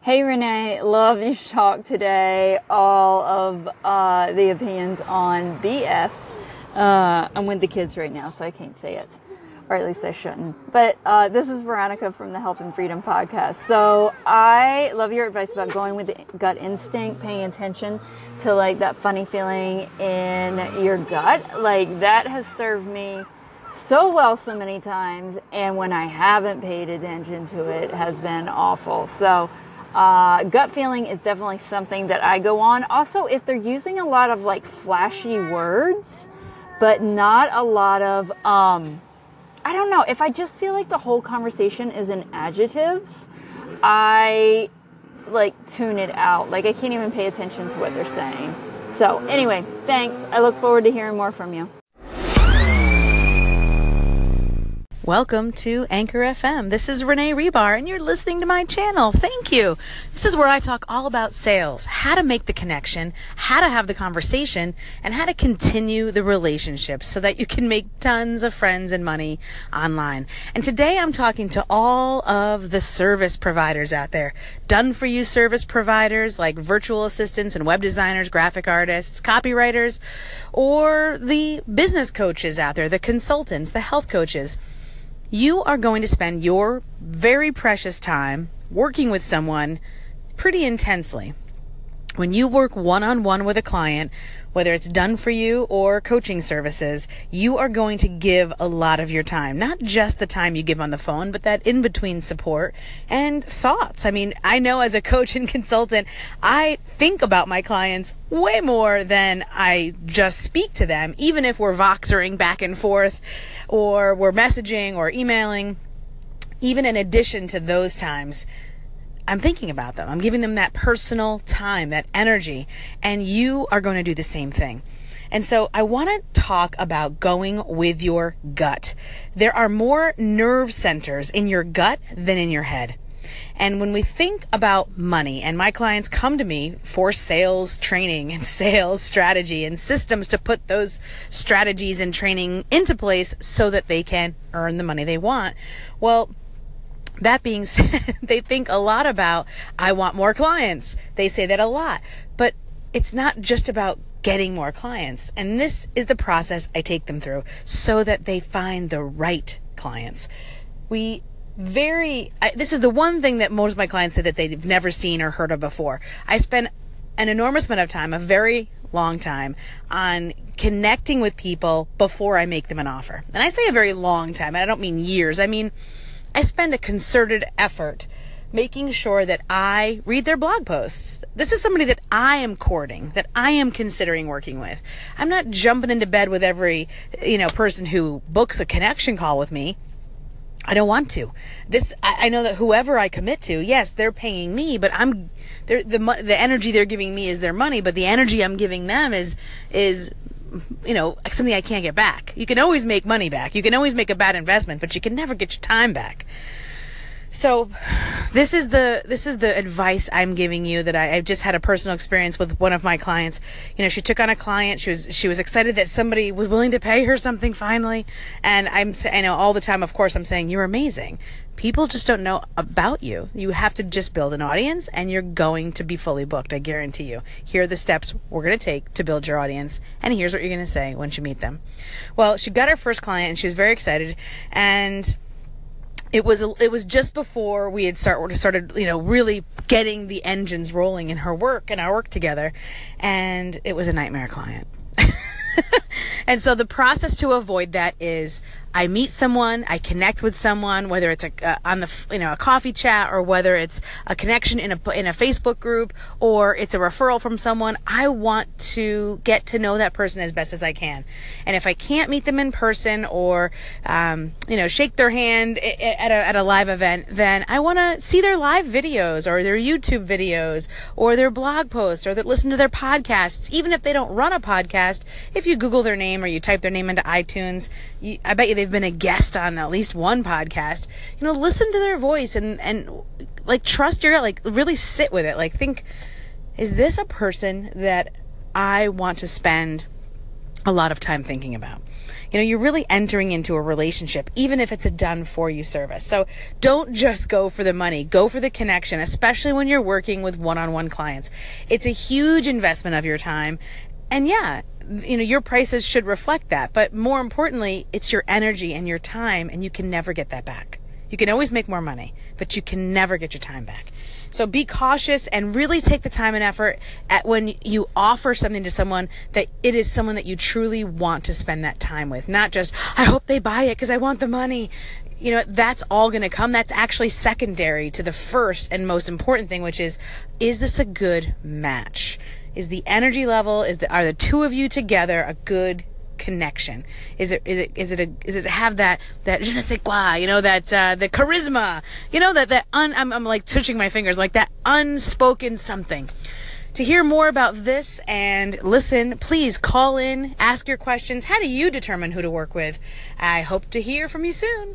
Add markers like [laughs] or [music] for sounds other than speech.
Hey Renee, love your talk today. All of uh, the opinions on BS. Uh, I'm with the kids right now, so I can't say it, or at least I shouldn't. But uh, this is Veronica from the Health and Freedom Podcast. So I love your advice about going with the gut instinct, paying attention to like that funny feeling in your gut. Like that has served me so well so many times, and when I haven't paid attention to it, has been awful. So. Uh, gut feeling is definitely something that I go on. Also, if they're using a lot of like flashy words, but not a lot of, um, I don't know, if I just feel like the whole conversation is in adjectives, I like tune it out. Like I can't even pay attention to what they're saying. So, anyway, thanks. I look forward to hearing more from you. Welcome to Anchor FM. This is Renee Rebar, and you're listening to my channel. Thank you. This is where I talk all about sales, how to make the connection, how to have the conversation, and how to continue the relationship so that you can make tons of friends and money online. And today I'm talking to all of the service providers out there, done for you service providers like virtual assistants and web designers, graphic artists, copywriters, or the business coaches out there, the consultants, the health coaches you are going to spend your very precious time working with someone pretty intensely. When you work one on one with a client, whether it's done for you or coaching services, you are going to give a lot of your time. Not just the time you give on the phone, but that in between support and thoughts. I mean, I know as a coach and [laughs] consultant, I think about my clients way more than I just speak to them, even if we're voxering back and forth or we're messaging or emailing. Even in addition to those times, I'm thinking about them. I'm giving them that personal time, that energy, and you are going to do the same thing. And so I want to talk about going with your gut. There are more nerve centers in your gut than in your head. And when we think about money, and my clients come to me for sales training and [laughs] sales strategy and systems to put those strategies and training into place so that they can earn the money they want. Well, that being [laughs] said, they think a lot about, I want more clients. They say that a lot, but it's not just about getting more clients. And this is the process I take them through so that they find the right clients. We very, I, this is the one thing that most of my clients say that they've never seen or heard of before. I spend an enormous amount of time, a very long time, on connecting with people before I make them an offer. And I say a very long time, and I don't mean years. I mean, I spend a concerted effort making sure that I read their blog posts. This is somebody that I am courting, that I am considering working with. I'm not jumping into bed with every, you know, person who books a connection call with me. I don't want to. This, I, I know that whoever I commit to, yes, they're paying me, but I'm, the, the energy they're giving me is their money, but the energy I'm giving them is, is you know, something I can't get back. You can always make money back. You can always make a bad investment, but you can never get your time back. So this is the this is the advice I'm giving you that I, I've just had a personal experience with one of my clients. You know, she took on a client. She was she was excited that somebody was willing to pay her something finally. And I'm I know all the time, of course, I'm saying you're amazing. People just don't know about you. You have to just build an audience, and you're going to be fully booked. I guarantee you. Here are the steps we're going to take to build your audience, and here's what you're going to say once you meet them. Well, she got her first client, and she was very excited, and it was it was just before we had start started you know really getting the engines rolling in her work and our work together and it was a nightmare client. [laughs] And so the process to avoid that is I meet someone, I connect with someone, whether it's a, uh, on the you know a coffee chat or whether it's a connection in a in a Facebook group or it's a referral from someone. I want to get to know that person as best as I can, and if I can't meet them in person or um, you know shake their hand at a at a live event, then I want to see their live videos or their YouTube videos or their blog posts or that listen to their podcasts. Even if they don't run a podcast, if you Google their name or you type their name into iTunes, you, I bet you they've been a guest on at least one podcast. You know, listen to their voice and and like trust your gut, like really sit with it. Like think, is this a person that I want to spend a lot of time thinking about. You know, you're really entering into a relationship, even if it's a done for you service. So don't just go for the money, go for the connection, especially when you're working with one on one clients. It's a huge investment of your time. And yeah, you know, your prices should reflect that. But more importantly, it's your energy and your time, and you can never get that back. You can always make more money, but you can never get your time back. So be cautious and really take the time and effort at when you offer something to someone that it is someone that you truly want to spend that time with. Not just, I hope they buy it because I want the money. You know, that's all going to come. That's actually secondary to the first and most important thing, which is, is this a good match? Is the energy level, is the, are the two of you together a good connection? Is it is it is it a is it have that that je ne sais quoi? You know that uh, the charisma. You know that that un, I'm I'm like touching my fingers like that unspoken something. To hear more about this and listen, please call in, ask your questions. How do you determine who to work with? I hope to hear from you soon.